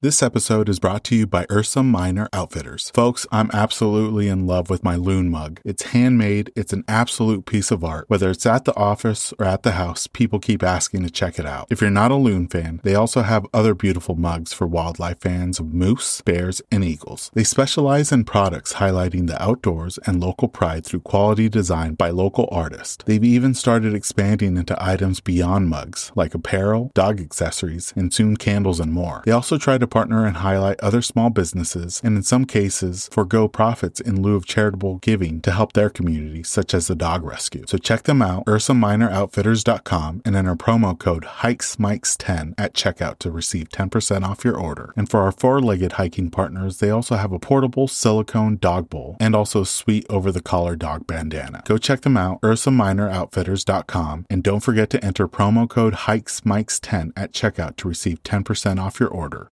This episode is brought to you by Ursa Minor Outfitters. Folks, I'm absolutely in love with my Loon mug. It's handmade, it's an absolute piece of art. Whether it's at the office or at the house, people keep asking to check it out. If you're not a Loon fan, they also have other beautiful mugs for wildlife fans of moose, bears, and eagles. They specialize in products highlighting the outdoors and local pride through quality design by local artists. They've even started expanding into items beyond mugs, like apparel, dog accessories, and soon candles and more. They also try to partner and highlight other small businesses, and in some cases, forego profits in lieu of charitable giving to help their community, such as the dog rescue. So check them out, UrsaMinorOutfitters.com, and enter promo code HikesMics10 at checkout to receive 10% off your order. And for our four-legged hiking partners, they also have a portable silicone dog bowl and also a sweet over-the-collar dog bandana. Go check them out, UrsaMinorOutfitters.com, and don't forget to enter promo code HikesMics10 at checkout to receive 10% off your order.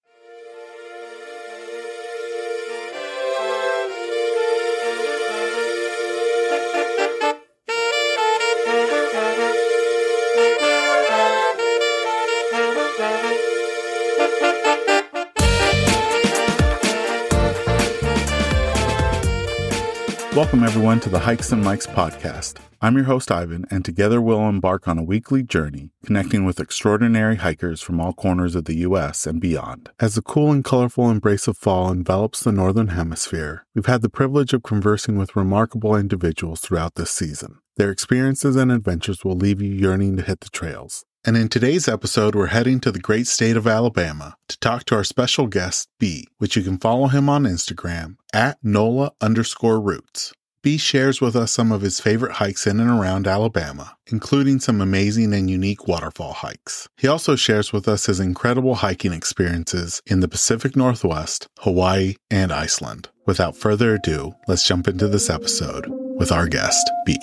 Welcome, everyone, to the Hikes and Mics podcast. I'm your host, Ivan, and together we'll embark on a weekly journey connecting with extraordinary hikers from all corners of the U.S. and beyond. As the cool and colorful embrace of fall envelops the Northern Hemisphere, we've had the privilege of conversing with remarkable individuals throughout this season. Their experiences and adventures will leave you yearning to hit the trails. And in today's episode, we're heading to the great state of Alabama to talk to our special guest, B, which you can follow him on Instagram at NOLA underscore roots. B shares with us some of his favorite hikes in and around Alabama, including some amazing and unique waterfall hikes. He also shares with us his incredible hiking experiences in the Pacific Northwest, Hawaii, and Iceland. Without further ado, let's jump into this episode with our guest, B.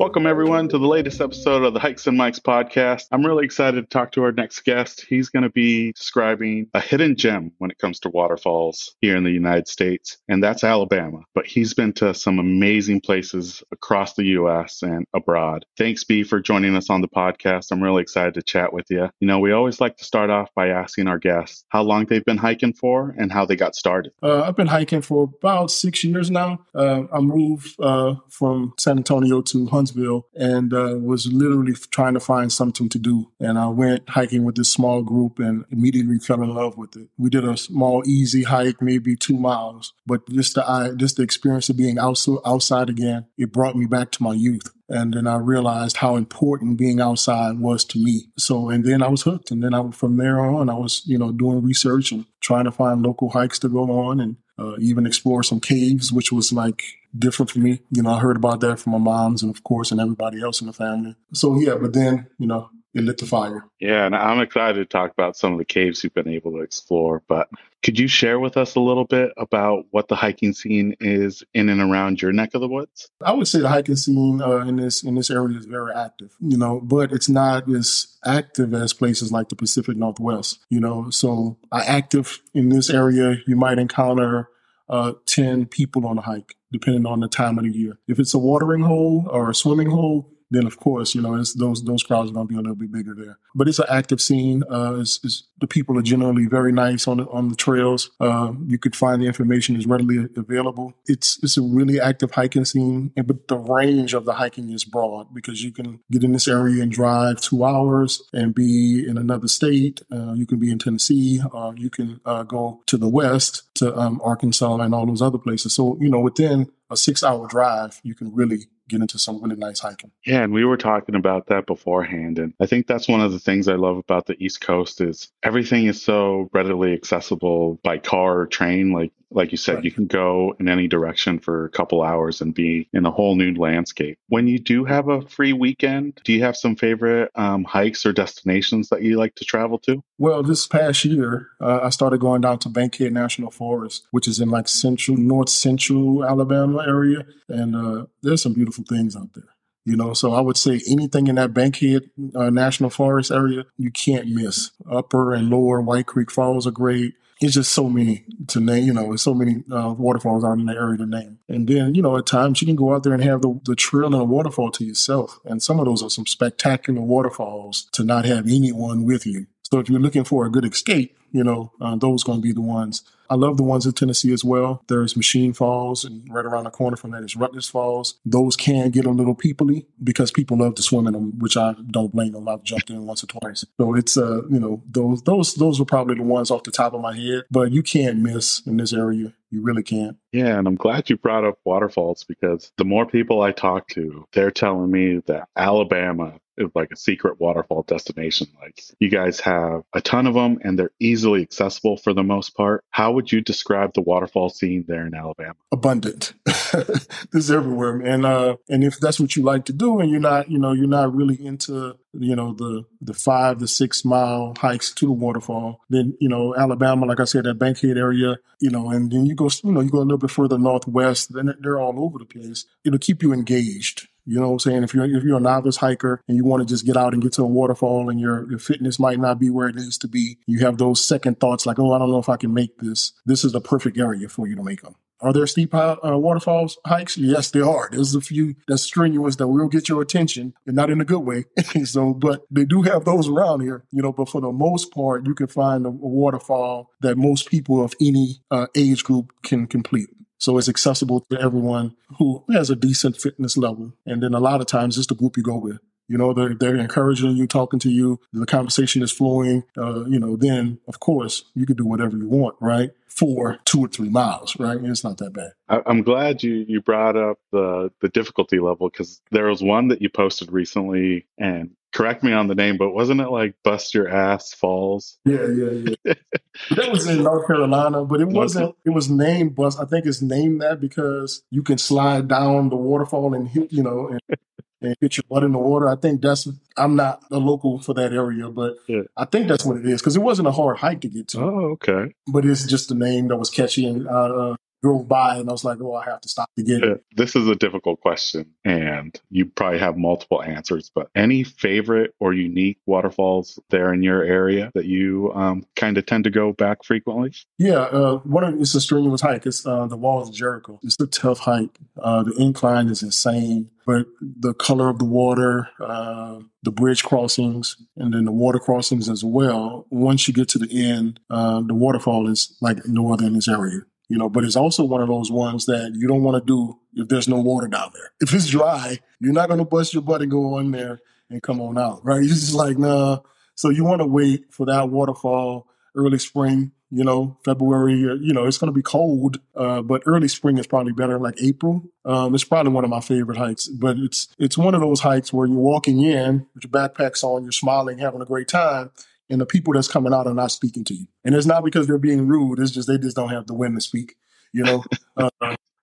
Welcome, everyone, to the latest episode of the Hikes and Mics podcast. I'm really excited to talk to our next guest. He's going to be describing a hidden gem when it comes to waterfalls here in the United States, and that's Alabama. But he's been to some amazing places across the U.S. and abroad. Thanks, B, for joining us on the podcast. I'm really excited to chat with you. You know, we always like to start off by asking our guests how long they've been hiking for and how they got started. Uh, I've been hiking for about six years now. Uh, I moved uh, from San Antonio to Huntsville and uh, was literally trying to find something to do. And I went hiking with this small group and immediately fell in love with it. We did a small, easy hike, maybe two miles, but just the just the experience of being out, outside again, it brought me back to my youth. And then I realized how important being outside was to me. So, and then I was hooked. And then I, from there on, I was, you know, doing research and trying to find local hikes to go on and uh, even explore some caves, which was like different for me. You know, I heard about that from my moms and of course, and everybody else in the family. So yeah, but then, you know, it lit the fire. Yeah, and I'm excited to talk about some of the caves you've been able to explore. But could you share with us a little bit about what the hiking scene is in and around your neck of the woods? I would say the hiking scene uh, in this in this area is very active, you know, but it's not as active as places like the Pacific Northwest, you know. So, active in this area, you might encounter uh, 10 people on a hike, depending on the time of the year. If it's a watering hole or a swimming hole, then of course, you know, those those crowds are going to be a little bit bigger there. But it's an active scene. Uh, it's, it's, the people are generally very nice on the, on the trails. Uh, you could find the information is readily available. It's it's a really active hiking scene, and, but the range of the hiking is broad because you can get in this area and drive two hours and be in another state. Uh, you can be in Tennessee. Uh, you can uh, go to the west to um, Arkansas and all those other places. So you know, within a six hour drive, you can really get into some really nice hiking. Yeah, and we were talking about that beforehand. And I think that's one of the things I love about the East Coast is everything is so readily accessible by car or train. Like like you said, right. you can go in any direction for a couple hours and be in a whole new landscape. When you do have a free weekend, do you have some favorite um, hikes or destinations that you like to travel to? Well, this past year, uh, I started going down to Bankhead National Forest, which is in like central, north central Alabama area. And uh, there's some beautiful things out there. You know, so I would say anything in that Bankhead uh, National Forest area, you can't miss. Upper and lower White Creek Falls are great. It's just so many to name, you know, there's so many uh, waterfalls out in the area to name. And then, you know, at times you can go out there and have the, the trail and a waterfall to yourself. And some of those are some spectacular waterfalls to not have anyone with you. So if you're looking for a good escape, you know, uh, those going to be the ones. I love the ones in Tennessee as well. There's Machine Falls, and right around the corner from that is Rutledge Falls. Those can get a little peoply because people love to swim in them, which I don't blame them. I've jumped in once or twice. So it's, uh, you know, those those those are probably the ones off the top of my head. But you can't miss in this area. You really can't. Yeah, and I'm glad you brought up waterfalls because the more people I talk to, they're telling me that Alabama like a secret waterfall destination. Like you guys have a ton of them and they're easily accessible for the most part. How would you describe the waterfall scene there in Alabama? Abundant. this is everywhere. And uh and if that's what you like to do and you're not, you know, you're not really into you know the the five to six mile hikes to the waterfall then you know alabama like i said that bankhead area you know and then you go you know you go a little bit further northwest then they're all over the place it'll keep you engaged you know what I'm saying? If you're if you're a novice hiker and you want to just get out and get to a waterfall and your your fitness might not be where it needs to be, you have those second thoughts like, oh, I don't know if I can make this. This is the perfect area for you to make them. Are there steep uh, waterfalls hikes? Yes, there are. There's a few that's strenuous that will get your attention, and not in a good way. so, but they do have those around here, you know. But for the most part, you can find a, a waterfall that most people of any uh, age group can complete. So it's accessible to everyone who has a decent fitness level. And then a lot of times it's the group you go with. You know, they're, they're encouraging you, talking to you, the conversation is flowing. Uh, you know, then of course you can do whatever you want, right? For two or three miles, right? It's not that bad. I'm glad you you brought up the the difficulty level because there was one that you posted recently, and correct me on the name, but wasn't it like Bust Your Ass Falls? Yeah, yeah, yeah. that was in North Carolina, but it wasn't. It was named Bust. I think it's named that because you can slide down the waterfall and hit, you know, and, and get your butt in the water. I think that's. I'm not a local for that area, but yeah. I think that's what it is because it wasn't a hard hike to get to. Oh, okay. But it's just a name that was catchy, and uh, uh drove by and I was like, oh, I have to stop to get it. This is a difficult question, and you probably have multiple answers, but any favorite or unique waterfalls there in your area that you um, kind of tend to go back frequently? Yeah, uh, one of it's a strenuous hike. It's uh, the Walls of Jericho. It's a tough hike. Uh, the incline is insane, but the color of the water, uh, the bridge crossings, and then the water crossings as well. Once you get to the end, uh, the waterfall is like no other in this area you know, but it's also one of those ones that you don't want to do if there's no water down there. If it's dry, you're not going to bust your butt and go on there and come on out, right? It's just like, nah. So you want to wait for that waterfall early spring, you know, February, uh, you know, it's going to be cold, uh, but early spring is probably better, like April. Um, it's probably one of my favorite hikes, but it's, it's one of those hikes where you're walking in with your backpacks on, you're smiling, having a great time and the people that's coming out are not speaking to you. And it's not because they're being rude. It's just they just don't have the wind to speak. You know, uh,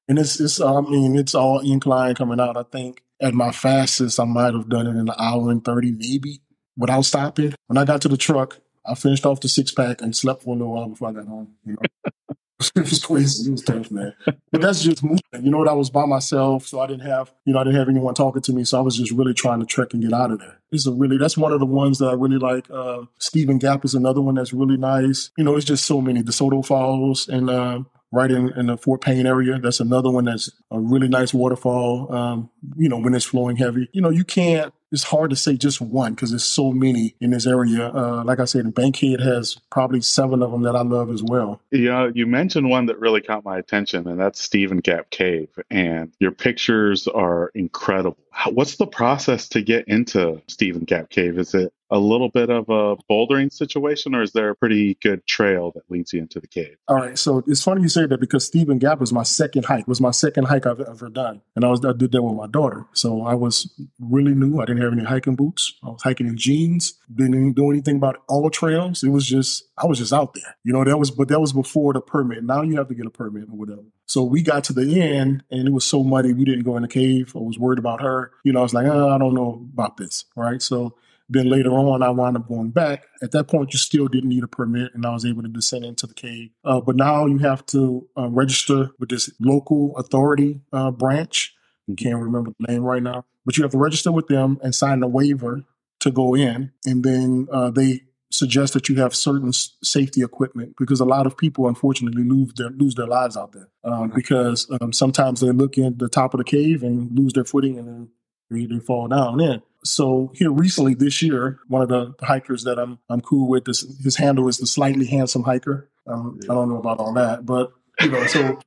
and it's it's I mean it's all incline coming out. I think at my fastest I might have done it in an hour and thirty maybe without stopping. When I got to the truck, I finished off the six pack and slept for a little while before I got home. You know? it was. It was tough, man. But that's just moving. You know what? I was by myself, so I didn't have, you know, I didn't have anyone talking to me. So I was just really trying to trek and get out of there. It's a really, that's one of the ones that I really like. Uh, Stephen Gap is another one that's really nice. You know, it's just so many. DeSoto Falls and, uh, right in, in the Fort Payne area. That's another one that's a really nice waterfall. Um, you know, when it's flowing heavy, you know, you can't it's hard to say just one because there's so many in this area. Uh, like I said, Bankhead has probably seven of them that I love as well. Yeah, you mentioned one that really caught my attention, and that's Stephen Gap Cave. And your pictures are incredible. What's the process to get into Stephen Gap Cave? Is it a little bit of a bouldering situation, or is there a pretty good trail that leads you into the cave? All right, so it's funny you say that because Stephen Gap was my second hike. Was my second hike I've ever done, and I was I did that with my daughter. So I was really new. I didn't have any hiking boots. I was hiking in jeans. Didn't do anything about all trails. It was just I was just out there. You know that was but that was before the permit. Now you have to get a permit or whatever. So we got to the end and it was so muddy we didn't go in the cave. I was worried about her. You know I was like oh, I don't know about this. Right, so then later on, I wound up going back. At that point, you still didn't need a permit, and I was able to descend into the cave. Uh, but now you have to uh, register with this local authority uh, branch. I can't remember the name right now, but you have to register with them and sign a waiver to go in, and then uh, they suggest that you have certain safety equipment because a lot of people unfortunately lose their lose their lives out there um, because um, sometimes they look in the top of the cave and lose their footing and then they, they fall down in. So here recently this year, one of the hikers that I'm I'm cool with, this, his handle is the slightly handsome hiker. Um, I don't know about all that, but you know, so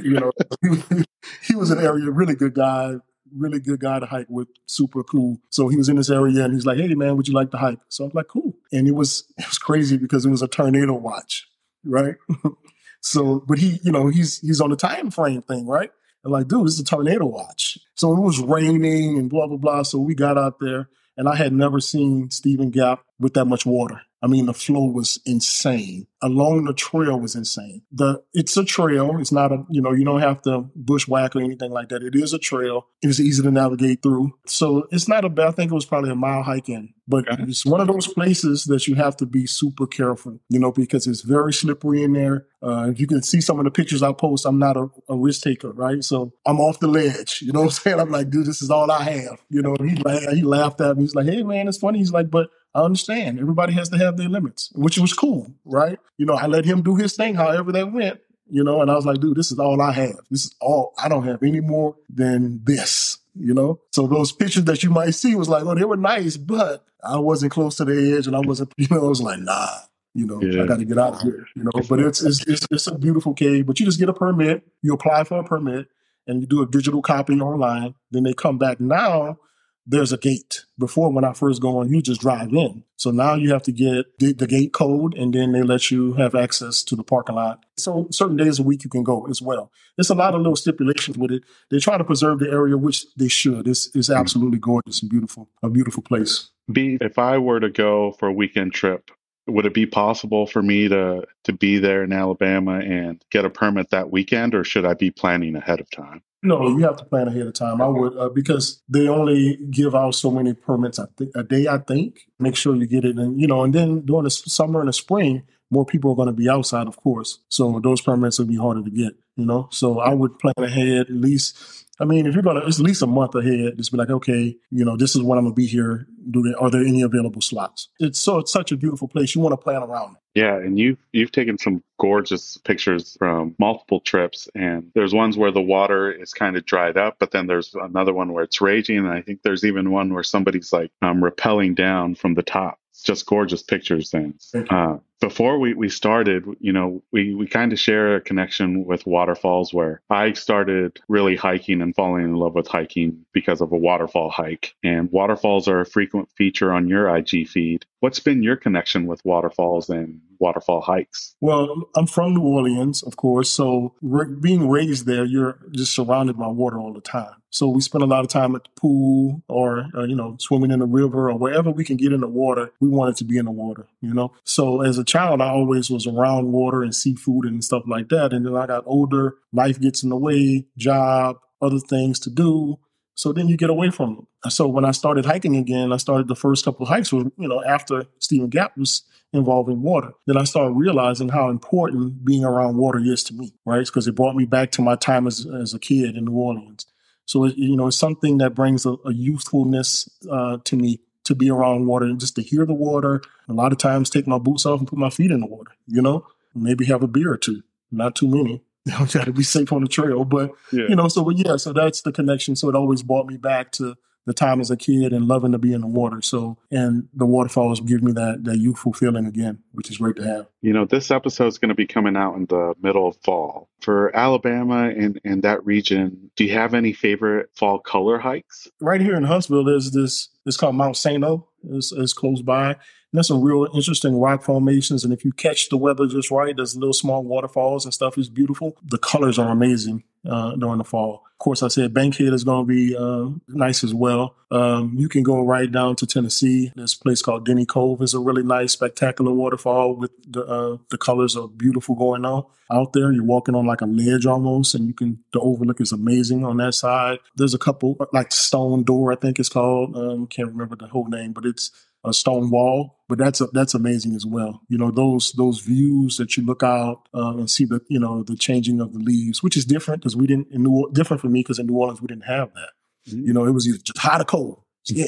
you know, he was an area really good guy, really good guy to hike with, super cool. So he was in this area and he's like, "Hey man, would you like to hike?" So I'm like, "Cool." And it was it was crazy because it was a tornado watch, right? so, but he, you know, he's he's on the time frame thing, right? And like, dude, this is a tornado watch. So it was raining and blah blah blah. So we got out there, and I had never seen Stephen Gap with that much water. I mean, the flow was insane. Along the trail was insane. The it's a trail. It's not a you know you don't have to bushwhack or anything like that. It is a trail. It was easy to navigate through. So it's not a bad. I think it was probably a mile hike in, but okay. it's one of those places that you have to be super careful. You know because it's very slippery in there. Uh, if you can see some of the pictures I post, I'm not a, a, risk taker, right? So I'm off the ledge. You know what I'm saying? I'm like, dude, this is all I have. You know, he he laughed at me. He's like, hey man, it's funny. He's like, but I understand. Everybody has to have their limits, which was cool, right? You know, I let him do his thing, however that went, you know, and I was like, dude, this is all I have. This is all, I don't have any more than this, you know? So those pictures that you might see was like, oh, they were nice, but I wasn't close to the edge and I wasn't, you know, I was like, nah, you know, yeah. I got to get out of here, you know. But it's, it's, it's it's a beautiful cave. But you just get a permit, you apply for a permit, and you do a digital copy online. Then they come back. Now there's a gate. Before, when I first go on, you just drive in. So now you have to get the, the, gate code, and then they let you have access to the parking lot. So certain days a week you can go as well. There's a lot of little stipulations with it. They try to preserve the area, which they should. It's, it's absolutely gorgeous and beautiful, a beautiful place. B, if I were to go for a weekend trip, would it be possible for me to to be there in Alabama and get a permit that weekend, or should I be planning ahead of time? No, you have to plan ahead of time. I would uh, because they only give out so many permits a, th- a day. I think make sure you get it, and you know, and then during the summer and the spring, more people are going to be outside, of course. So those permits will be harder to get. You know, so I would plan ahead at least I mean, if you're gonna, it's at least a month ahead. Just be like, okay, you know, this is when I'm gonna be here. Do there, are there any available slots? It's so it's such a beautiful place. You want to plan around it. Yeah, and you've you've taken some gorgeous pictures from multiple trips, and there's ones where the water is kind of dried up, but then there's another one where it's raging, and I think there's even one where somebody's like um, rappelling down from the top. It's just gorgeous pictures. Then uh, before we, we started, you know, we, we kind of share a connection with waterfalls where I started really hiking and falling in love with hiking because of a waterfall hike. And waterfalls are a frequent feature on your IG feed. What's been your connection with waterfalls and waterfall hikes? Well, I'm from New Orleans, of course. So being raised there, you're just surrounded by water all the time. So we spend a lot of time at the pool or, uh, you know, swimming in the river or wherever we can get in the water. We wanted to be in the water, you know? So as a child, I always was around water and seafood and stuff like that. And then I got older, life gets in the way, job, other things to do. So then you get away from them. So when I started hiking again, I started the first couple of hikes was, you know, after Stephen Gap was involved in water. Then I started realizing how important being around water is to me, right? Because it brought me back to my time as, as a kid in New Orleans. So, it, you know, it's something that brings a, a youthfulness uh, to me to be around water and just to hear the water. A lot of times take my boots off and put my feet in the water, you know, maybe have a beer or two, not too many. You know, try to be safe on the trail. But, yeah. you know, so but yeah, so that's the connection. So it always brought me back to the time as a kid and loving to be in the water. So, and the waterfalls give me that that youthful feeling again, which is great to have. You know, this episode is going to be coming out in the middle of fall for Alabama and and that region. Do you have any favorite fall color hikes? Right here in Huntsville, there's this. It's called Monte Sano. It's, it's close by. And there's some real interesting rock formations. And if you catch the weather just right, there's little small waterfalls and stuff. It's beautiful. The colors are amazing uh, during the fall. Of course, I said Bankhead is going to be uh, nice as well. Um, you can go right down to Tennessee. This place called Denny Cove is a really nice, spectacular waterfall with the uh, the colors are beautiful going on out there. You're walking on like a ledge almost, and you can the overlook is amazing on that side. There's a couple like Stone Door, I think it's called. Um, can't remember the whole name, but it's a stone wall, but that's a, that's amazing as well. You know those those views that you look out uh, and see the you know the changing of the leaves, which is different because we didn't in New different for me because in New Orleans we didn't have that. Mm-hmm. You know, it was either just hot or cold. Yeah,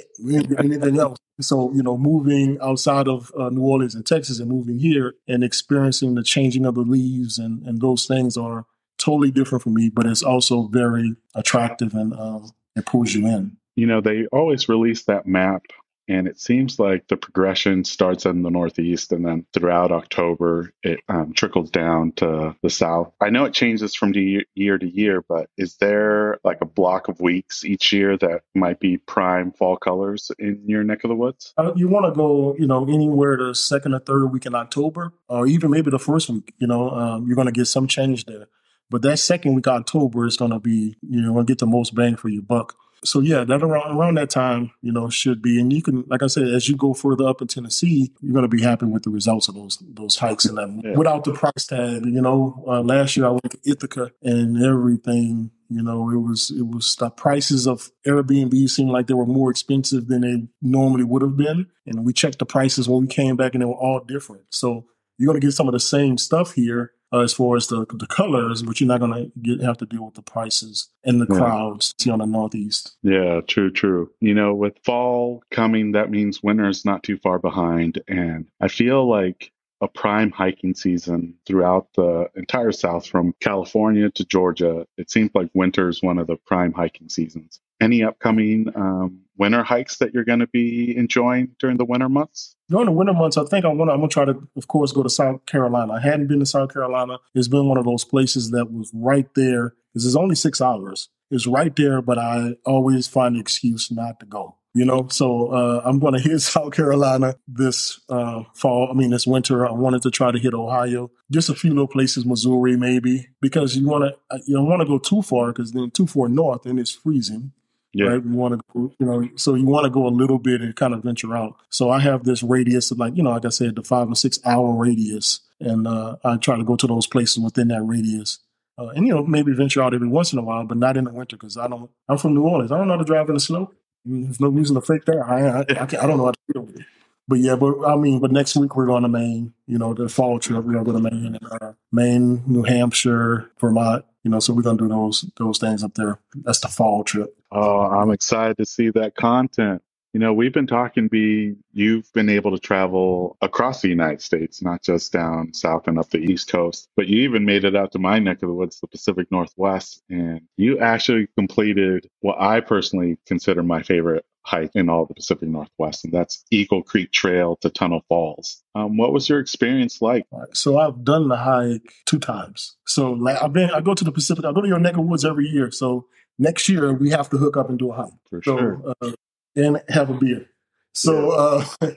anything else. So, you know, moving outside of uh, New Orleans and Texas and moving here and experiencing the changing of the leaves and, and those things are totally different for me, but it's also very attractive and um, it pulls you in. You know, they always release that map and it seems like the progression starts in the Northeast and then throughout October it um, trickles down to the South. I know it changes from year to year, but is there like a block of weeks each year that might be prime fall colors in your neck of the woods? Uh, you want to go, you know, anywhere the second or third week in October, or even maybe the first week. You know, um, you're going to get some change there. But that second week October is going to be, you know, going to get the most bang for your buck so yeah, that around around that time, you know, should be. And you can, like I said, as you go further up in Tennessee, you're going to be happy with the results of those those hikes and that yeah. without the price tag. You know, uh, last year I went to Ithaca and everything. You know, it was it was the prices of Airbnb seemed like they were more expensive than they normally would have been. And we checked the prices when we came back, and they were all different. So you're going to get some of the same stuff here uh, as far as the the colors, but you're not going to have to deal with the prices and the yeah. crowds see on the northeast. Yeah, true, true. You know, with fall coming, that means winter is not too far behind, and I feel like a prime hiking season throughout the entire South from California to Georgia. It seems like winter is one of the prime hiking seasons. Any upcoming um, winter hikes that you're going to be enjoying during the winter months? During the winter months, I think I'm going to, I'm to try to, of course, go to South Carolina. I hadn't been to South Carolina. It's been one of those places that was right there because it's only six hours. It's right there, but I always find an excuse not to go. You know, so uh, I'm going to hit South Carolina this uh, fall. I mean, this winter. I wanted to try to hit Ohio, just a few little places, Missouri maybe, because you want to you don't want to go too far because then too far north and it's freezing. Yeah. Right. We want to, you know, so you want to go a little bit and kind of venture out. So I have this radius of like, you know, like I said, the five or six hour radius. And uh, I try to go to those places within that radius. Uh, and, you know, maybe venture out every once in a while, but not in the winter because I don't, I'm from New Orleans. I don't know how to drive in the snow. There's no reason to fake that. I, I, I, I don't know how to deal with it. But yeah, but I mean, but next week we're going to Maine, you know, the fall trip. We're going to go to Maine, and, uh, Maine, New Hampshire, Vermont, you know, so we're going to do those, those things up there. That's the fall trip. Oh, I'm excited to see that content. You know, we've been talking, B, you've been able to travel across the United States, not just down south and up the East Coast, but you even made it out to my neck of the woods, the Pacific Northwest. And you actually completed what I personally consider my favorite hike in all the Pacific Northwest, and that's Eagle Creek Trail to Tunnel Falls. Um, what was your experience like? So I've done the hike two times. So like I've been, I go to the Pacific, I go to your neck of the woods every year. So next year we have to hook up and do a hike. For so, sure. Uh, and have a beer. So, uh,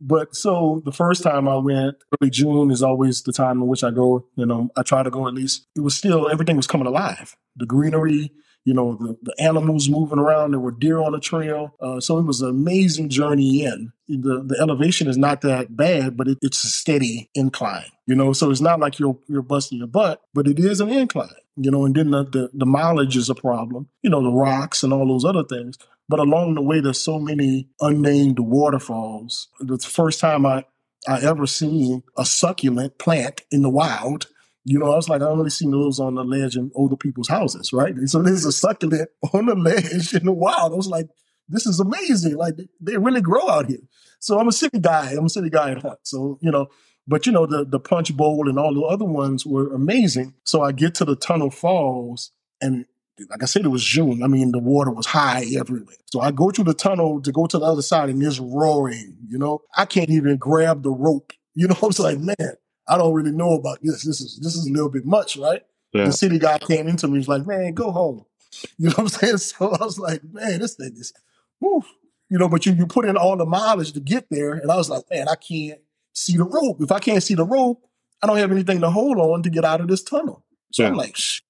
but so the first time I went, early June is always the time in which I go. You know, I try to go at least. It was still everything was coming alive. The greenery, you know, the, the animals moving around. There were deer on the trail. Uh, so it was an amazing journey in. The, the elevation is not that bad, but it, it's a steady incline, you know, so it's not like you're, you're busting your butt, but it is an incline, you know, and then the, the, the mileage is a problem, you know, the rocks and all those other things. But along the way, there's so many unnamed waterfalls. The first time I, I ever seen a succulent plant in the wild you know, I was like, I only seen those on the ledge in older people's houses, right? And so there's a succulent on the ledge in the wild. I was like, this is amazing. Like they really grow out here. So I'm a city guy. I'm a city guy at heart. So, you know, but you know, the the punch bowl and all the other ones were amazing. So I get to the tunnel falls and like I said, it was June. I mean, the water was high everywhere. So I go through the tunnel to go to the other side and it's roaring, you know. I can't even grab the rope. You know, I was like, man, I don't really know about this. This is this is a little bit much, right? Yeah. The city guy came into me, he's like, man, go home. You know what I'm saying? So I was like, man, this thing is, whew. you know, but you, you put in all the mileage to get there. And I was like, man, I can't see the rope. If I can't see the rope, I don't have anything to hold on to get out of this tunnel. So yeah. I'm like, Shh,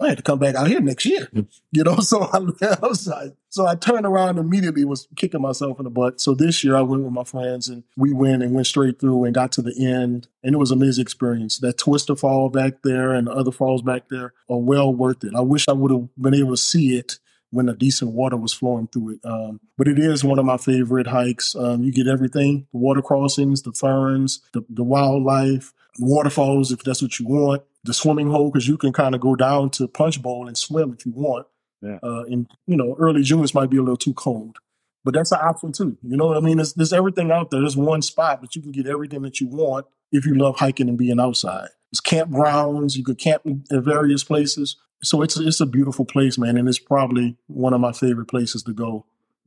I had to come back out here next year. Mm. You know, so I, was so I turned around immediately, was kicking myself in the butt. So this year I went with my friends and we went and went straight through and got to the end. And it was an amazing experience. That twister fall back there and the other falls back there are well worth it. I wish I would have been able to see it when a decent water was flowing through it. Um, but it is one of my favorite hikes. Um, you get everything, the water crossings, the ferns, the, the wildlife, waterfalls, if that's what you want the swimming hole because you can kind of go down to Punch Bowl and swim if you want. Yeah. Uh, in you know early June, it might be a little too cold, But that's an option too. You know what I mean? There's, there's everything out there. There's one spot, but you can get everything that you want if you love hiking and being outside. There's campgrounds. You could camp at various places. So it's it's a beautiful place, man, and it's probably one of my favorite places to go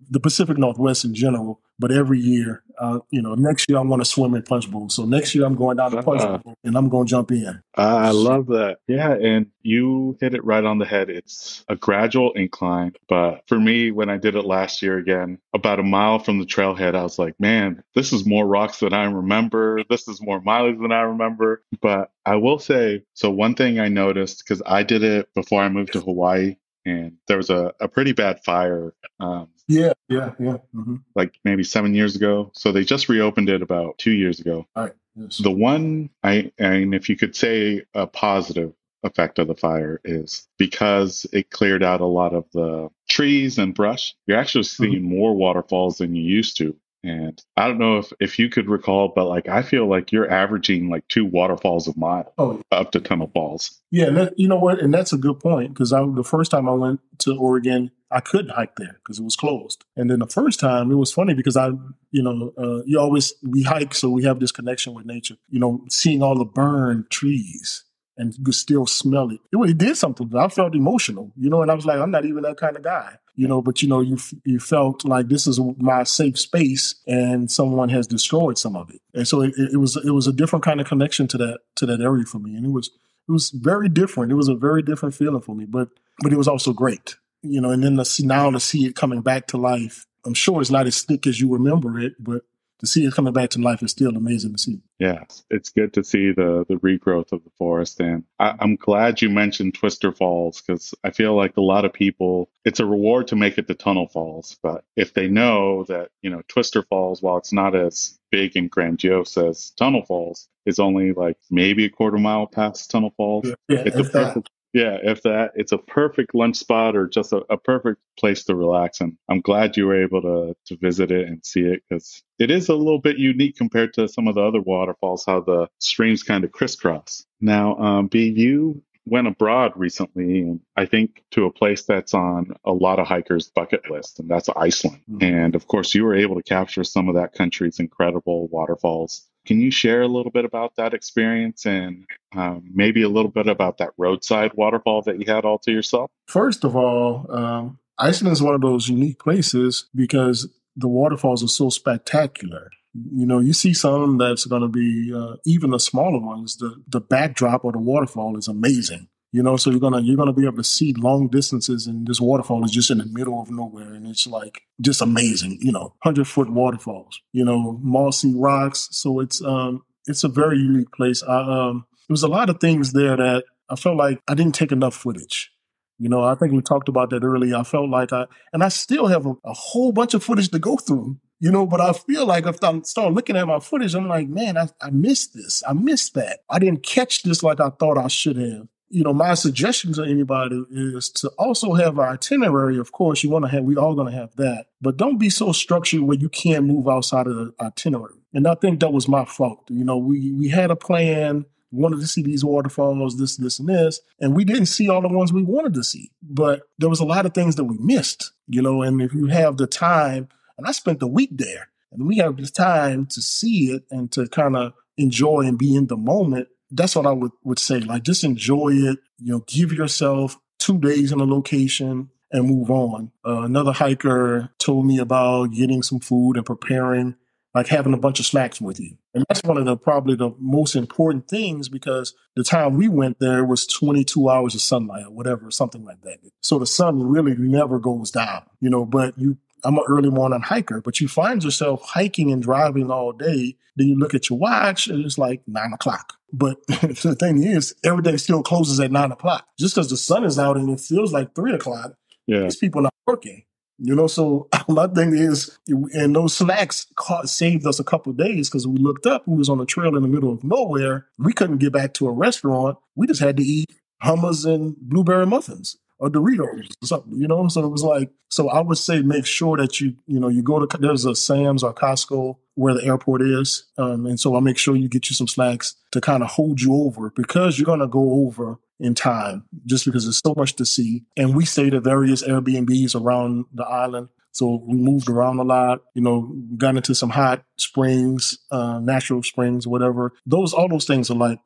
the Pacific Northwest in general, but every year, uh, you know, next year I want to swim in Punch Bowl. So next year I'm going down to Punch uh, Bowl and I'm going to jump in. I love that. Yeah, and you hit it right on the head. It's a gradual incline, but for me, when I did it last year again, about a mile from the trailhead, I was like, man, this is more rocks than I remember. This is more mileage than I remember. But I will say, so one thing I noticed because I did it before I moved to Hawaii and there was a, a pretty bad fire. Um, yeah, yeah, yeah. Mm-hmm. Like maybe seven years ago. So they just reopened it about two years ago. Right. Yes. The one I and if you could say a positive effect of the fire is because it cleared out a lot of the trees and brush. You're actually seeing mm-hmm. more waterfalls than you used to. And I don't know if, if you could recall, but like I feel like you're averaging like two waterfalls a mile oh, up to Tunnel Falls. Yeah, that, you know what? And that's a good point because I the first time I went to Oregon, I couldn't hike there because it was closed. And then the first time, it was funny because I, you know, uh, you always we hike, so we have this connection with nature. You know, seeing all the burned trees and you could still smell it. It, it did something. I felt emotional, you know, and I was like, I'm not even that kind of guy, you know. But you know, you you felt like this is my safe space, and someone has destroyed some of it, and so it, it was it was a different kind of connection to that to that area for me, and it was it was very different. It was a very different feeling for me, but but it was also great, you know. And then to see now to see it coming back to life, I'm sure it's not as thick as you remember it, but to see it coming back to life is still amazing to see. Yeah, it's good to see the the regrowth of the forest, and I, am glad you mentioned Twister Falls because I feel like a lot of people, it's a reward to make it to Tunnel Falls, but if they know that you know Twister Falls, while it's not as big and grandiose as Tunnel Falls, is only like maybe a quarter mile past Tunnel Falls. Yeah, yeah it's a perfect yeah, if that, it's a perfect lunch spot or just a, a, perfect place to relax. And I'm glad you were able to to visit it and see it because it is a little bit unique compared to some of the other waterfalls, how the streams kind of crisscross. Now, um, B, you went abroad recently, and I think to a place that's on a lot of hikers' bucket list, and that's Iceland. Mm-hmm. And of course, you were able to capture some of that country's incredible waterfalls can you share a little bit about that experience and um, maybe a little bit about that roadside waterfall that you had all to yourself? First of all, um, Iceland is one of those unique places because the waterfalls are so spectacular. You know, you see some that's going to be uh, even the smaller ones. The the backdrop of the waterfall is amazing. You know, so you're gonna you're gonna be able to see long distances, and this waterfall is just in the middle of nowhere, and it's like just amazing. You know, hundred foot waterfalls. You know, mossy rocks. So it's um it's a very unique place. I um there was a lot of things there that I felt like I didn't take enough footage. You know, I think we talked about that earlier. I felt like I, and I still have a, a whole bunch of footage to go through, you know, but I feel like if I start looking at my footage, I'm like, man, I, I missed this. I missed that. I didn't catch this like I thought I should have you know, my suggestion to anybody is to also have an itinerary. Of course, you want to have, we all going to have that, but don't be so structured where you can't move outside of the itinerary. And I think that was my fault. You know, we, we had a plan, wanted to see these waterfalls, this, this, and this, and we didn't see all the ones we wanted to see. But there was a lot of things that we missed, you know, and if you have the time, and I spent the week there, and we have the time to see it and to kind of enjoy and be in the moment that's what I would, would say. Like, just enjoy it. You know, give yourself two days in a location and move on. Uh, another hiker told me about getting some food and preparing, like having a bunch of snacks with you. And that's one of the probably the most important things because the time we went there was 22 hours of sunlight or whatever, something like that. So the sun really never goes down, you know, but you I'm an early morning hiker, but you find yourself hiking and driving all day. Then you look at your watch and it's like nine o'clock. But the thing is, every day still closes at nine o'clock. Just because the sun is out and it feels like three o'clock, yeah. these people are not working. You know, so my thing is, and those snacks caught, saved us a couple of days because we looked up, we was on a trail in the middle of nowhere. We couldn't get back to a restaurant. We just had to eat hummus and blueberry muffins or Doritos or something, you know? So it was like, so I would say make sure that you, you know, you go to, there's a Sam's or Costco where the airport is. Um, and so I make sure you get you some snacks to kind of hold you over because you're going to go over in time just because there's so much to see. And we stayed at various Airbnbs around the island. So we moved around a lot, you know, got into some hot springs, uh, natural springs, whatever. Those, all those things are like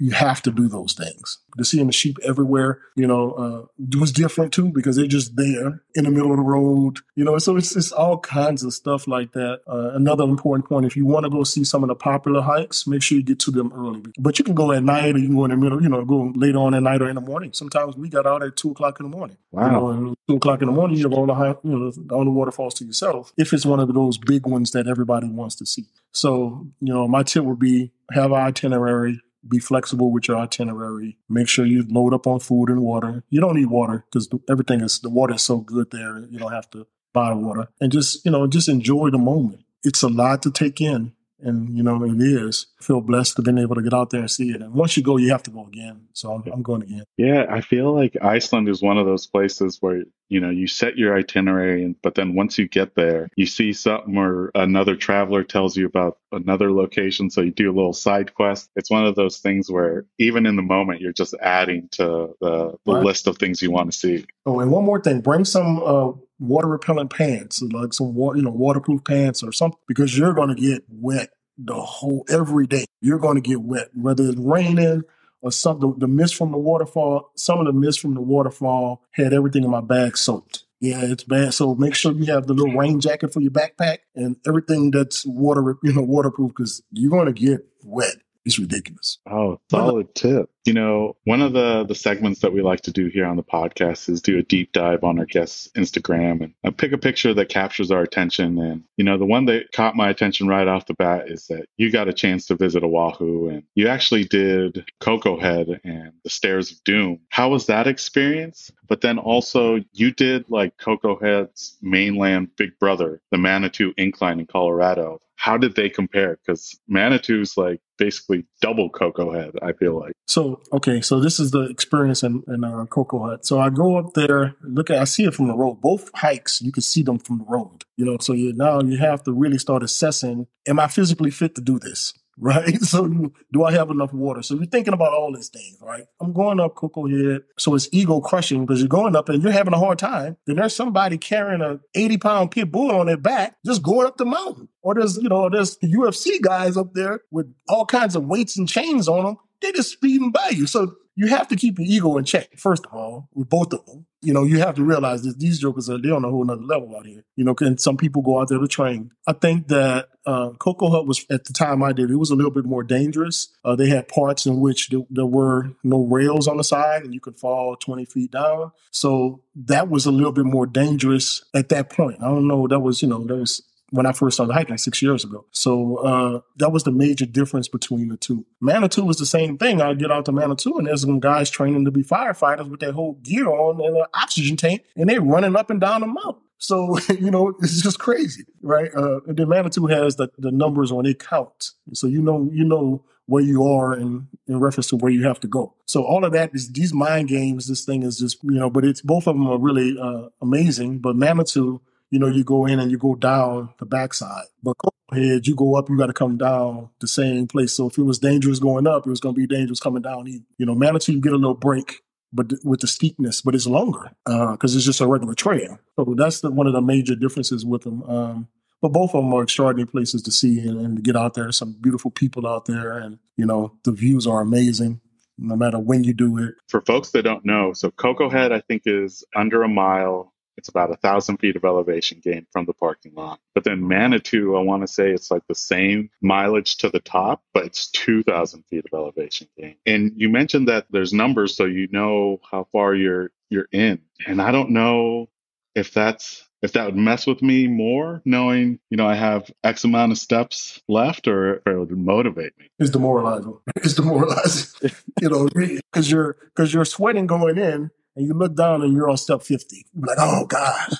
you have to do those things. To seeing the sheep everywhere, you know, uh, was different too because they're just there in the middle of the road, you know. So it's it's all kinds of stuff like that. Uh, another important point: if you want to go see some of the popular hikes, make sure you get to them early. But you can go at night, or you can go in the middle, you know, go later on at night or in the morning. Sometimes we got out at two o'clock in the morning. Wow. You know, two o'clock in the morning, you have all the high, you know, all the waterfalls to yourself. If it's one of those big ones that everybody wants to see. So, you know, my tip would be have an itinerary be flexible with your itinerary. Make sure you load up on food and water. You don't need water because everything is the water is so good there. You don't have to buy water and just you know just enjoy the moment. It's a lot to take in, and you know it is. I feel blessed to been able to get out there and see it. And once you go, you have to go again. So I'm, I'm going again. Yeah, I feel like Iceland is one of those places where you know you set your itinerary and but then once you get there you see something or another traveler tells you about another location so you do a little side quest it's one of those things where even in the moment you're just adding to the, the Right. list of things you want to see Oh, and one more thing: bring some uh, water repellent pants, like some water, you know, waterproof pants or something, because you're going to get wet the whole every day. You're going to get wet, whether it's raining or something. The mist from the waterfall, some of the mist from the waterfall had everything in my bag soaked. Yeah, it's bad. So make sure you have the little rain jacket for your backpack and everything that's water, you know, waterproof, because you're going to get wet. It's ridiculous. Oh, solid tip. You know, one of the the segments that we like to do here on the podcast is do a deep dive on our guests' Instagram and uh, pick a picture that captures our attention. And you know, the one that caught my attention right off the bat is that you got a chance to visit Oahu and you actually did Koko Head and the Stairs of Doom. How was that experience? But then also you did like Koko Head's mainland big brother, the Manitou Incline in Colorado. How did they compare? Because Manitou's like basically double Koko Head, I feel like. So okay, so this is the experience in, in uh, Cocoa Hut. So I go up there, look at, I see it from the road. Both hikes, you can see them from the road. You know, so you now you have to really start assessing: Am I physically fit to do this? Right. So you, do I have enough water? So you're thinking about all these things, right? I'm going up Koko Head, so it's ego crushing because you're going up and you're having a hard time. Then there's somebody carrying a 80 pound pit bull on their back, just going up the mountain. Or there's you know there's UFC guys up there with all kinds of weights and chains on them they're just speeding by you. So you have to keep your ego in check, first of all, with both of them. You know, you have to realize that these jokers are they're on a whole nother level out here. You know, and some people go out there to train. I think that uh, Coco Hut was at the time I did, it was a little bit more dangerous. Uh, they had parts in which there, there were no rails on the side and you could fall 20 feet down. So that was a little bit more dangerous at that point. I don't know. That was, you know, that was when I first started hiking six years ago. So uh, that was the major difference between the two. Manitou was the same thing. I get out to Manitou and there's some guys training to be firefighters with their whole gear on and an oxygen tank, and they're running up and down the mountain. So you know it's just crazy, right? Uh, then Manitou has the, the numbers on it count, so you know you know where you are in, in reference to where you have to go. So all of that is these mind games. This thing is just you know, but it's both of them are really uh, amazing. But Manitou you know, you go in and you go down the backside. But head, you go up, you got to come down the same place. So if it was dangerous going up, it was going to be dangerous coming down. You know, Manitou, you get a little break, but th- with the steepness, but it's longer because it's just a regular trail. So that's the, one of the major differences with them. Um, but both of them are extraordinary places to see and, and to get out there. Some beautiful people out there, and you know, the views are amazing. No matter when you do it, For folks that don't know, so Koko Head, I think, is under a mile. It's about a thousand feet of elevation gain from the parking lot. But then Manitou, I want to say it's like the same mileage to the top, but it's 2,000 feet of elevation gain. And you mentioned that there's numbers, so you know how far you're you're in. And I don't know if that's if that would mess with me more, knowing you know I have X amount of steps left, or if it would motivate me. it's demoralizing. It's demoralizing. you know, because you're because you're sweating going in, and you look down and you're on step fifty. You're like, oh god,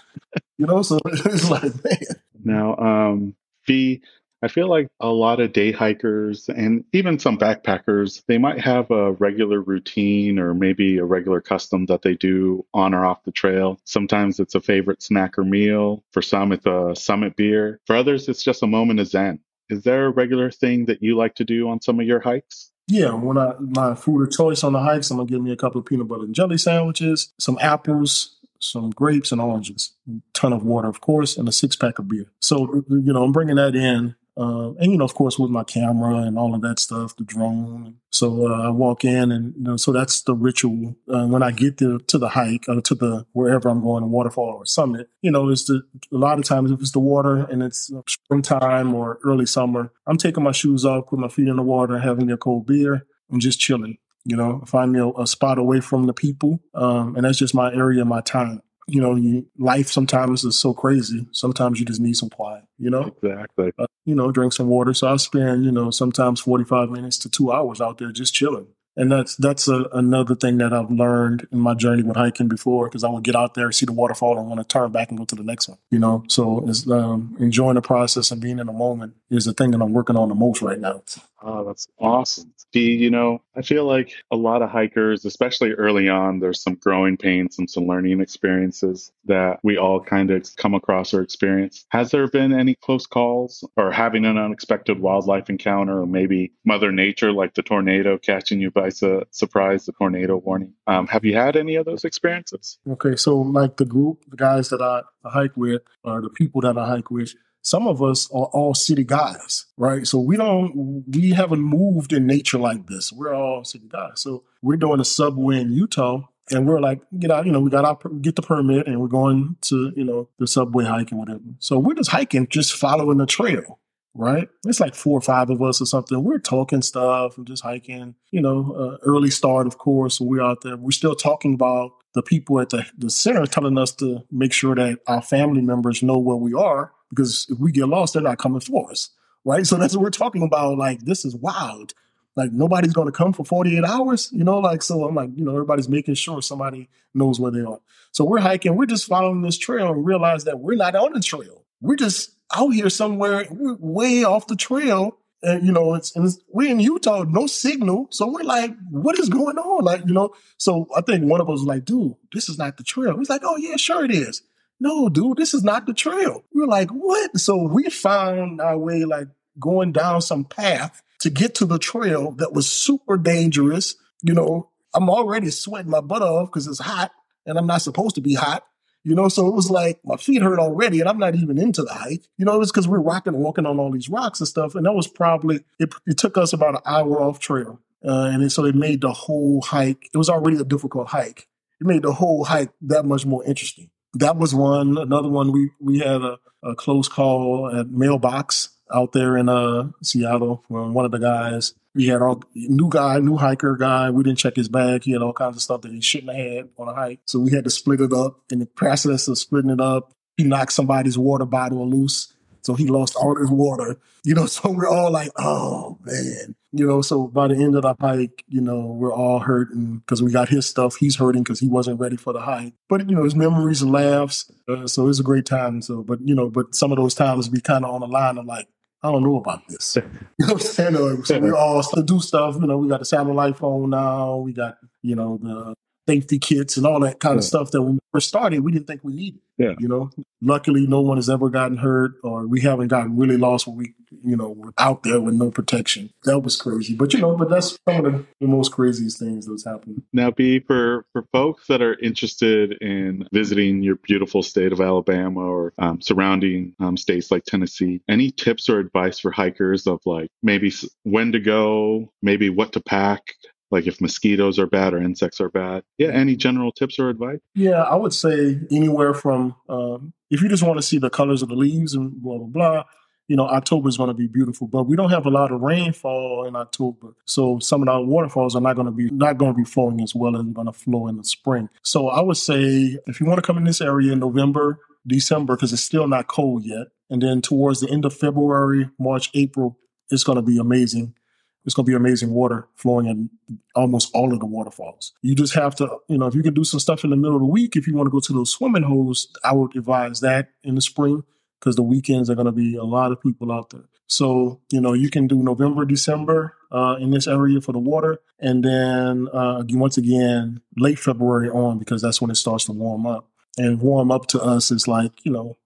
you know. So it's like, man, Now, um, B, I feel like a lot of day hikers and even some backpackers, they might have a regular routine or maybe a regular custom that they do on or off the trail. Sometimes it's a favorite snack or meal. For some, it's a summit beer. For others, it's just a moment of zen. Is there a regular thing that you like to do on some of your hikes? Yeah. When I my food of choice on the hikes, I'm gonna give me a couple of peanut butter and jelly sandwiches, some apples, some grapes and oranges, a ton of water, of course, and a six pack of beer. So, you know, I'm bringing that in. Uh, and you know, of course, with my camera and all of that stuff, the drone. So uh, I walk in, and you know, so that's the ritual. Uh, when I get to to the hike or to the wherever I'm going, waterfall or summit, you know, it's the a lot of times if it's the water and it's springtime or early summer, I'm taking my shoes off, put my feet in the water, having a cold beer, and just chilling. You know, find me a, a spot away from the people, um, and that's just my area, my time you know, you, life sometimes is so crazy. Sometimes you just need some quiet, you know? Exactly. Uh, you know, drink some water. So I spend, you know, sometimes 45 minutes to two hours out there just chilling and that's that's a, another thing that I've learned in my journey with hiking before because I would get out there, see the waterfall, and want to turn back and go to the next one. You know, so it's um, enjoying the process and being in the moment is the thing that I'm working on the most right now. Oh, that's awesome. See, you know, I feel like a lot of hikers, especially early on, there's some growing pains and some learning experiences that we all kind of come across or experience. Has there been any close calls or having an unexpected wildlife encounter or maybe Mother Nature, like the tornado catching you by su- surprise, the tornado warning? Um, have you had any of those experiences? Okay, so like the group, the guys that I, hike with, or the people that I hike with, some of us are all city guys, right? So we don't, we haven't moved in nature like this. We're all city guys. So we're doing a subway in Utah and we're like, get out, you know, we got our, get the permit and we're going to, you know, the subway hike hiking, whatever. So we're just hiking, just following the trail, right? It's like four or five of us or something. We're talking stuff and just hiking, you know, uh, early start, of course. We're out there. We're still talking about the people at the, the center telling us to make sure that our family members know where we are because if we get lost, they're not coming for us, right? So that's what we're talking about. Like, this is wild. Like, nobody's going to come for 48 hours, you know? Like, so I'm like, you know, everybody's making sure somebody knows where they are. So we're hiking, we're just following this trail and realize that we're not on the trail. We're just out here somewhere, way off the trail. And, you know, it's, it's, we're in Utah, no signal. So we're like, what is going on? Like, you know, so I think one of us was like, dude, this is not the trail. He's like, oh, yeah, sure it is no, dude, this is not the trail. We are like, what? So we found our way like going down some path to get to the trail that was super dangerous. You know, I'm already sweating my butt off because it's hot and I'm not supposed to be hot. You know, so it was like my feet hurt already, and I'm not even into the hike. You know, it was because we are rocking and walking on all these rocks and stuff, and that was probably it. it took us about an hour off trail, uh, and so it made the whole hike. It was already a difficult hike. It made the whole hike that much more interesting that was one. Another one we we had a, a close call at Mailbox out there in uh Seattle from one of the guys. We had all new guy, new hiker guy. We didn't check his bag. He had all kinds of stuff that he shouldn't have had on a hike. So we had to split it up. In the process of splitting it up, he knocked somebody's water bottle loose. So he lost all his water. You know, so we're all like, oh man. You know, so by the end of the hike, you know, we're all hurting because we got his stuff. He's hurting because he wasn't ready for the hike. But you know, his memories and laughs. Uh, so it's a great time. So, but you know, but some of those times we kind of on the line of like, I don't know about this. You know what I'm saying? So we all do stuff. You know, we got the satellite phone now. We got you know the safety kits and all that kind of stuff that when we first started, we didn't think we needed. Yeah. You know, luckily no one has ever gotten hurt or we haven't gotten really lost when we, you know, were out there with no protection. That was crazy. But, you know, but that's some of the, the most craziest things that's happened. Now, B, for, for folks that are interested in visiting your beautiful state of Alabama or um, surrounding um, states like Tennessee, any tips or advice for hikers of like maybe when to go, maybe what to pack, like if mosquitoes are bad or insects are bad. Yeah, any general tips or advice? Yeah, I would say anywhere from um, if you just want to see the colors of the leaves and blah blah blah. You know, October is going to be beautiful, but we don't have a lot of rainfall in October, so some of our waterfalls are not going to be not going to be flowing as well as going to flow in the spring. So I would say if you want to come in this area in November, December, because it's still not cold yet, and then towards the end of February, March, April, it's going to be amazing it's going to be amazing water flowing in almost all of the waterfalls. You just have to, you know, if you can do some stuff in the middle of the week, if you want to go to those swimming holes, I would advise that in the spring because the weekends are going to be a lot of people out there. So, you know, you can do November, December uh, in this area for the water. And then uh, once again, late February on, because that's when it starts to warm up. And warm up to us is like, you know,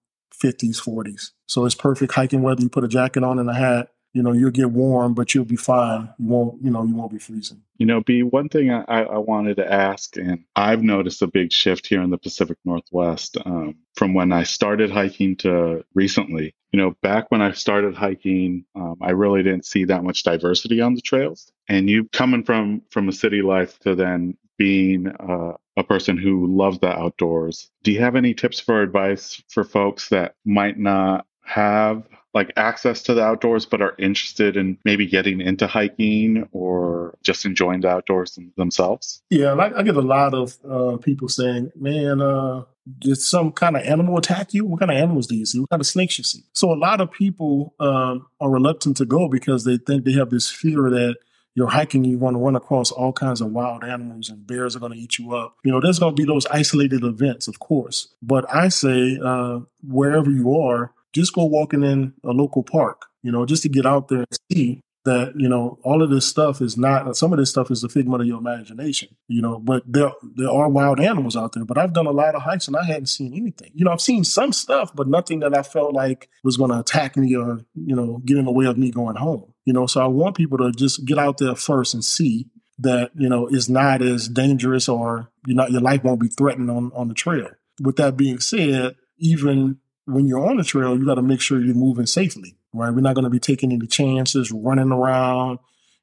50s, 40s. So it's perfect hiking weather. You put a jacket on and a hat you know, you'll get warm, but you'll be fine. You won't, you know, you won't be freezing. You know, B, one thing I, I wanted to ask, and I've noticed a big shift here in the Pacific Northwest um, from when I started hiking to recently. You know, back when I started hiking, um, I really didn't see that much diversity on the trails. And you coming from from a city life to then being uh, a person who loves the outdoors, do you have any tips for advice for folks that might not have like access to the outdoors but are interested in maybe getting into hiking or just enjoying the outdoors themselves yeah like i get a lot of uh, people saying man uh, did some kind of animal attack you what kind of animals do you see what kind of snakes you see so a lot of people um, are reluctant to go because they think they have this fear that you're hiking, you're going to run across all kinds of wild animals and bears are going to eat you up. You know, there's going to be those isolated events, of course. But I say, uh, wherever you are, just go walking in a local park, you know, just to get out there and see that, you know, all of this stuff is not, some of this stuff is the figment of your imagination, you know, but there, there are wild animals out there. But I've done a lot of hikes and I hadn't seen anything. You know, I've seen some stuff, but nothing that I felt like was going to attack me or, you know, get in the way of me going home. You know, so I want people to just get out there first and see that, you know, it's not as dangerous or you're not, your life won't be threatened on, on the trail. With that being said, even when you're on the trail, you got to make sure you're moving safely, right? We're not going to be taking any chances, running around.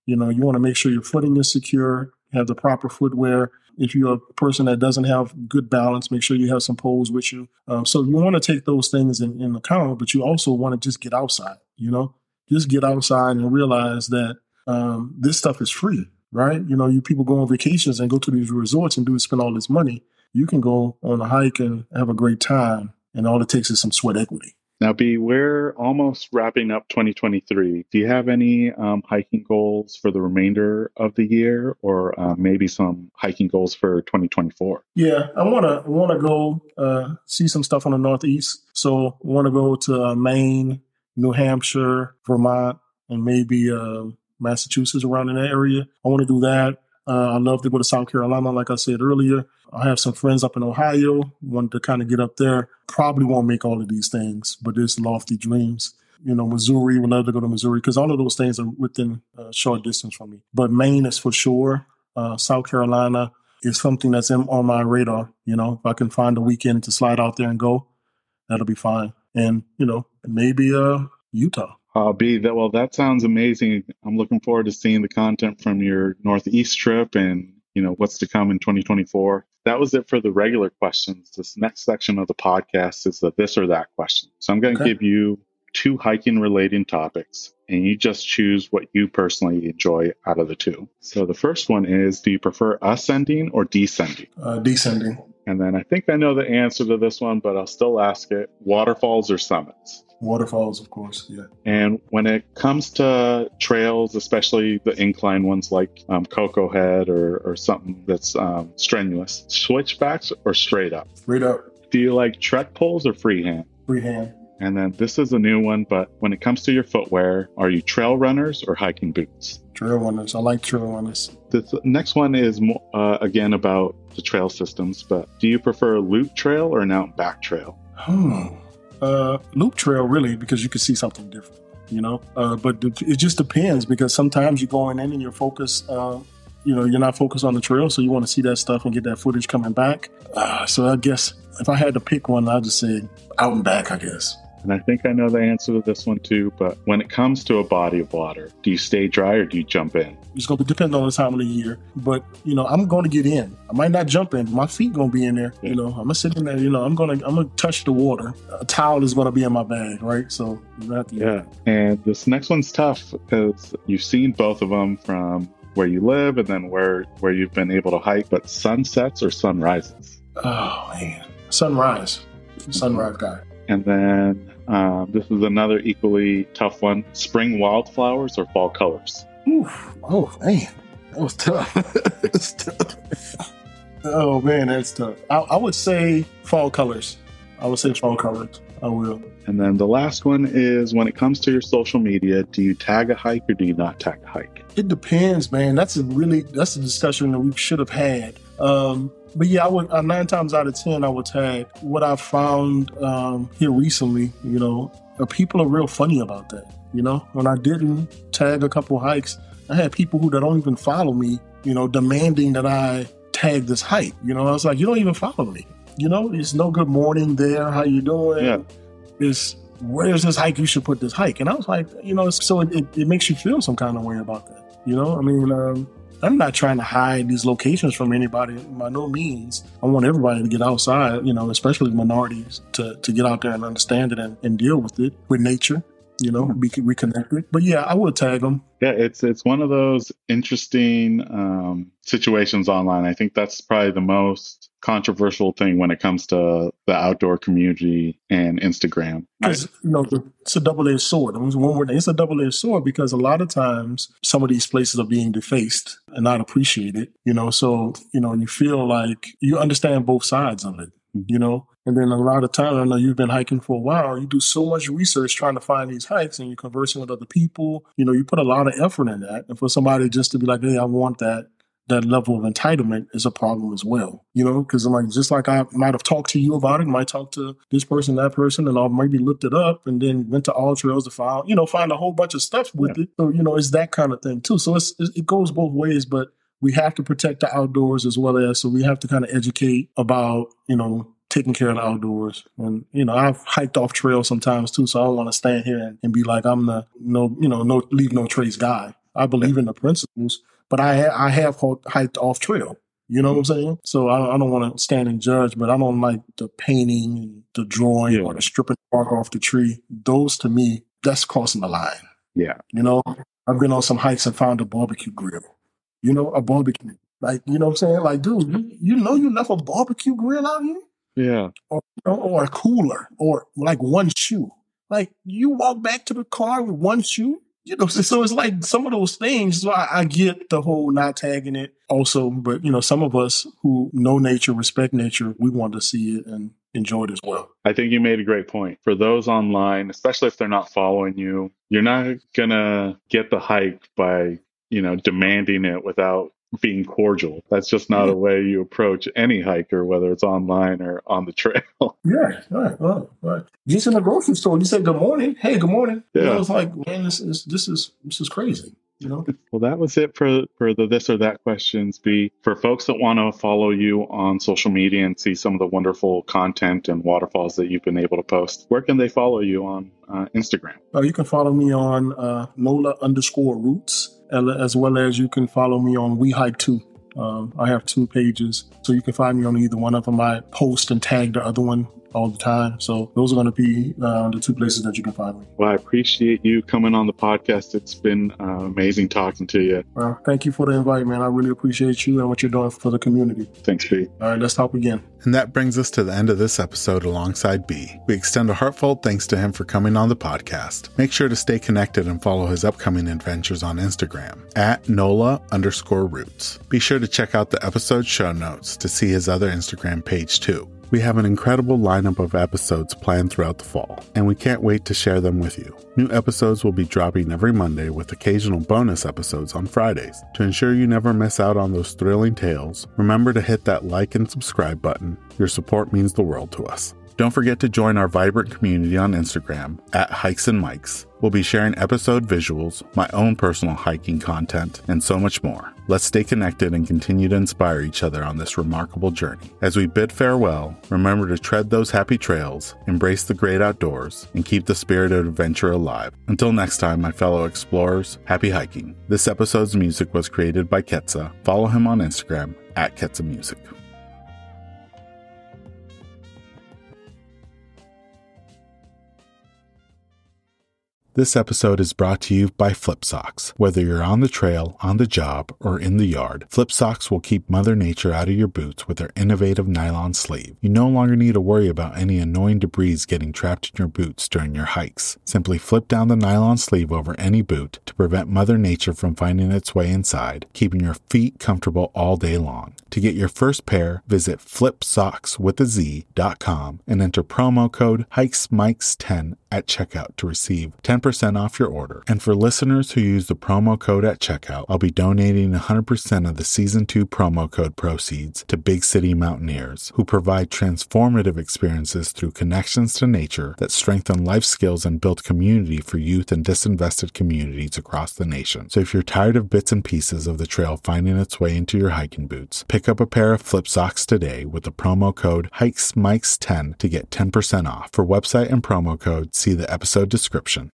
You know, you want to make sure your footing is secure, have the proper footwear. If you're a person that doesn't have good balance, make sure you have some poles with you. Um, so you want to take those things in, in account, but you also want to just get outside, you know, just get outside and realize that um, this stuff is free, right? You know, you people go on vacations and go to these resorts and do spend all this money. You can go on a hike and have a great time and all it takes is some sweat equity. Now, B, we're almost wrapping up 2023. Do you have any um, hiking goals for the remainder of the year, or uh, maybe some hiking goals for 2024? Yeah, I want to want to go uh, see some stuff on the Northeast. So, I want to go to uh, Maine, New Hampshire, Vermont, and maybe uh, Massachusetts around in that area. I want to do that. Uh, I love to go to South Carolina, like I said earlier. I have some friends up in Ohio, wanted to kind of get up there. Probably won't make all of these things, but there's lofty dreams. You know, Missouri, would love to go to Missouri because all of those things are within a short distance from me. But Maine is for sure. Uh, South Carolina is something that's in, on my radar. You know, if I can find a weekend to slide out there and go, that'll be fine. And, you know, maybe uh, Utah. Uh, B, that well, that sounds amazing. I'm looking forward to seeing the content from your Northeast trip and you know what's to come in 2024. That was it for the regular questions. This next section of the podcast is the this or that question. So I'm going to okay. give you two hiking related topics and you just choose what you personally enjoy out of the two. So the first one is do you prefer ascending or descending? Uh, descending. And then I think I know the answer to this one, but I'll still ask it waterfalls or summits? Waterfalls, of course, yeah. And when it comes to trails, especially the incline ones like um, Koko Head or, or something that's um, strenuous, switchbacks or straight up? Straight up. Do you like trek poles or freehand? Freehand. And then this is a new one, but when it comes to your footwear, are you trail runners or hiking boots? Trail runners. I like trail runners. The next one is uh, again about the trail systems, but do you prefer a loop trail or an out back trail? Hmm uh, loop trail really because you can see something different, you know. Uh, but it just depends because sometimes you're going in and you're focused. Uh, you know, you're not focused on the trail, so you want to see that stuff and get that footage coming back. Uh, so I guess if I had to pick one, I'd just say out and back. I guess. And I think I know the answer to this one too. But when it comes to a body of water, do you stay dry or do you jump in? It's going to depend on the time of the year. But, you know, I'm going to get in. I might not jump in. My feet going to be in there. You know, I'm going to sit in there. You know, I'm going to I'm going to touch the water. A towel is going to be in my bag, right? So, yeah. And this next one's tough because you've seen both of them from where you live and then where where you've been able to hike. But sunsets or sunrises? Oh man, sunrise. Sunrise guy. And then um, this is another equally tough one: spring wildflowers or fall colors. Oof. Oh man, that was tough. that's tough. Oh man, that's tough. I, I, would say fall colors. I would say fall colors. I will. And then the last one is when it comes to your social media, do you tag a hike or do you not tag a hike? It depends, man. That's a really that's a discussion that we should have had. Um, but yeah, I would uh, nine times out of ten I would tag. What I found um, here recently, you know, uh, people are real funny about that. You know, when I didn't tag a couple hikes, I had people who don't even follow me, you know, demanding that I tag this hike. You know, I was like, you don't even follow me. You know, it's no good morning there. How you doing? Yeah. It's where's this hike? You should put this hike. And I was like, you know, so it, it, it makes you feel some kind of way about that. You know, I mean, um, I'm not trying to hide these locations from anybody by no means. I want everybody to get outside, you know, especially minorities to, to get out there and understand it and, and deal with it with nature, you know, be reconnected. But yeah, I would tag them. Yeah, it's it's one of those interesting um, situations online. I think that's probably the most controversial thing when it comes to the outdoor community and Instagram. Because you know it's a double edged sword. One word, it's a double edged sword because a lot of times some of these places are being defaced and not appreciated. You know, so you know you feel like you understand both sides of it. You know, and then a lot of times, I know you've been hiking for a while. You do so much research trying to find these hikes and you're conversing with other people. You know, you put a lot of effort in that. And for somebody just to be like, hey, I want that, that level of entitlement is a problem as well. You know, because I'm like, just like I might have talked to you about it, might talk to this person, that person, and I'll maybe looked it up and then went to AllTrails to find, you know, find a whole bunch of stuff with yeah. it. So, you know, it's that kind of thing too. So it's, it goes both ways, but we have to protect the outdoors as well as, so we have to kind of educate about, you know, taking care of the outdoors. And, you know, I've hiked off trail sometimes too, so I don't want to stand here and, and, be like, I'm the no, you know, no leave no trace guy. I believe in the principles, but I, I have hiked off trail. You know what I'm saying? So I, I don't want to stand and judge, but I don't like the painting and the drawing yeah. or the stripping bark off the tree. Those to me, that's crossing the line. Yeah. You know, I've been on some hikes and found a barbecue grill. You know, a barbecue. Like, you know what I'm saying? Like, dude, you, mm-hmm. you know you left a barbecue grill out here? Yeah. Or, or a cooler or like one shoe. Like you walk back to the car with one shoe. You know, so it's like some of those things. So I, I get the whole not tagging it also, but you know, some of us who know nature, respect nature, we want to see it and enjoy it as well. I think you made a great point. For those online, especially if they're not following you, you're not gonna get the hike by, you know, demanding it without being cordial. That's just not a way you approach any hiker, whether it's online or on the trail. Yeah, right, right, right. Just in the grocery store, you say good morning. Hey, good morning. Yeah, you know, it's like man, this is this is this is crazy. You know? well, that was it for for the this or that questions. B for folks that want to follow you on social media and see some of the wonderful content and waterfalls that you've been able to post. Where can they follow you on uh, Instagram? Uh, you can follow me on uh, Nola underscore Roots as well as you can follow me on We Hike Too. Um, I have two pages, so you can find me on either one of them. I post and tag the other one all the time. So those are going to be uh, the two places that you can find me. Well, I appreciate you coming on the podcast. It's been uh, amazing talking to you. Well, thank you for the invite, man. I really appreciate you and what you're doing for the community. Thanks, B. All right, let's talk again. And that brings us to the end of this episode alongside B. We extend a heartfelt thanks to him for coming on the podcast. Make sure to stay connected and follow his upcoming adventures on Instagram at NOLA underscore roots. Be sure to check out the episode show notes to see his other Instagram page too. We have an incredible lineup of episodes planned throughout the fall, and we can't wait to share them with you. New episodes will be dropping every Monday with occasional bonus episodes on Fridays. To ensure you never miss out on those thrilling tales, remember to hit that like and subscribe button. Your support means the world to us. Don't forget to join our vibrant community on Instagram at Hikes and Mics. We'll be sharing episode visuals, my own personal hiking content, and so much more. Let's stay connected and continue to inspire each other on this remarkable journey. As we bid farewell, remember to tread those happy trails, embrace the great outdoors, and keep the spirit of adventure alive. Until next time, my fellow explorers, happy hiking. This episode's music was created by Ketsa. Follow him on Instagram at Ketsa Music. This episode is brought to you by FlipSockz. Whether you're on the trail, on the job, or in the yard, FlipSockz will keep Mother Nature out of your boots with their innovative nylon sleeve. You no longer need to worry about any annoying debris getting trapped in your boots during your hikes. Simply flip down the nylon sleeve over any boot to prevent Mother Nature from finding its way inside, keeping your feet comfortable all day long. To get your first pair, visit flipsocks with a Z.com and enter promo code HikesMics10 at checkout to receive 10% off your order. And for listeners who use the promo code at checkout, I'll be donating 100% of the season 2 promo code proceeds to Big City Mountaineers, who provide transformative experiences through connections to nature that strengthen life skills and build community for youth and disinvested communities across the nation. So if you're tired of bits and pieces of the trail finding its way into your hiking boots, pick up a pair of FlipSockz today with the promo code HikesMics10 to get 10% off. For website and promo code, see the episode description.